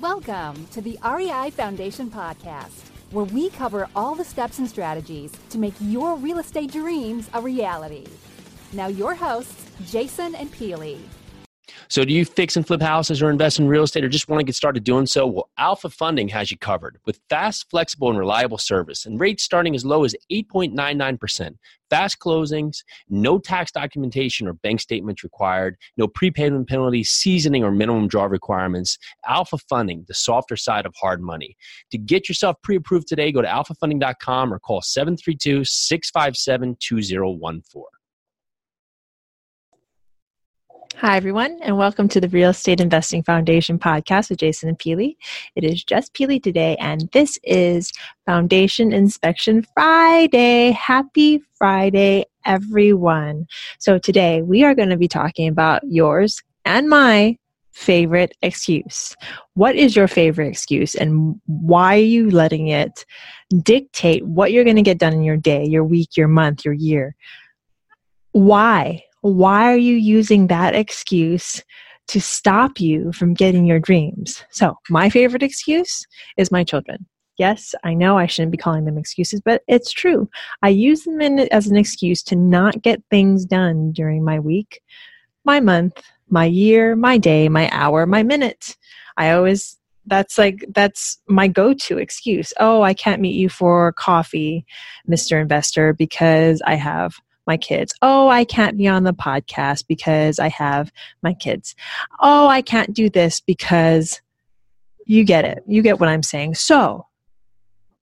Welcome to the REI Foundation Podcast, where we cover all the steps and strategies to make your real estate dreams a reality. Now, your hosts, Jason and Peely. So, do you fix and flip houses or invest in real estate or just want to get started doing so? Well, Alpha Funding has you covered with fast, flexible, and reliable service and rates starting as low as 8.99%. Fast closings, no tax documentation or bank statements required, no prepayment penalties, seasoning, or minimum draw requirements. Alpha Funding, the softer side of hard money. To get yourself pre approved today, go to alphafunding.com or call 732 657 2014. Hi, everyone, and welcome to the Real Estate Investing Foundation podcast with Jason and Peely. It is just Peely today, and this is Foundation Inspection Friday. Happy Friday, everyone. So, today we are going to be talking about yours and my favorite excuse. What is your favorite excuse, and why are you letting it dictate what you're going to get done in your day, your week, your month, your year? Why? Why are you using that excuse to stop you from getting your dreams? So, my favorite excuse is my children. Yes, I know I shouldn't be calling them excuses, but it's true. I use them in, as an excuse to not get things done during my week, my month, my year, my day, my hour, my minute. I always that's like that's my go-to excuse. Oh, I can't meet you for coffee, Mr. Investor, because I have my kids. Oh, I can't be on the podcast because I have my kids. Oh, I can't do this because you get it. You get what I'm saying. So,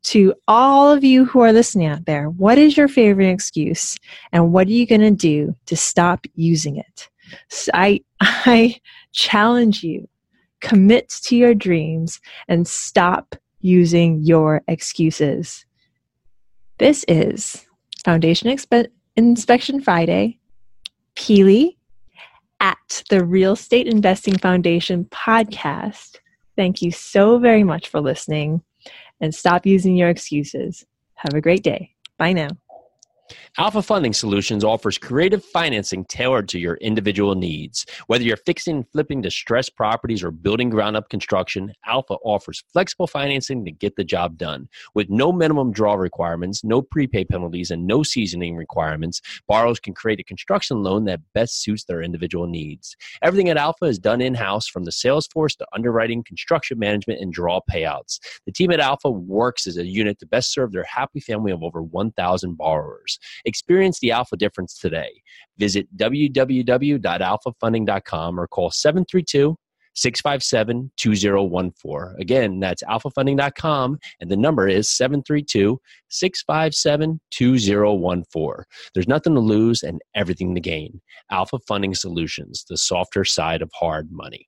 to all of you who are listening out there, what is your favorite excuse and what are you going to do to stop using it? So I, I challenge you commit to your dreams and stop using your excuses. This is Foundation Exp- Inspection Friday, Peely at the Real Estate Investing Foundation podcast. Thank you so very much for listening and stop using your excuses. Have a great day. Bye now. Alpha Funding Solutions offers creative financing tailored to your individual needs. Whether you're fixing and flipping distressed properties or building ground up construction, Alpha offers flexible financing to get the job done. With no minimum draw requirements, no prepay penalties, and no seasoning requirements, borrowers can create a construction loan that best suits their individual needs. Everything at Alpha is done in house from the sales force to underwriting, construction management, and draw payouts. The team at Alpha works as a unit to best serve their happy family of over 1,000 borrowers. Experience the alpha difference today. Visit www.alphafunding.com or call 732 657 2014. Again, that's alphafunding.com and the number is 732 657 2014. There's nothing to lose and everything to gain. Alpha Funding Solutions, the softer side of hard money.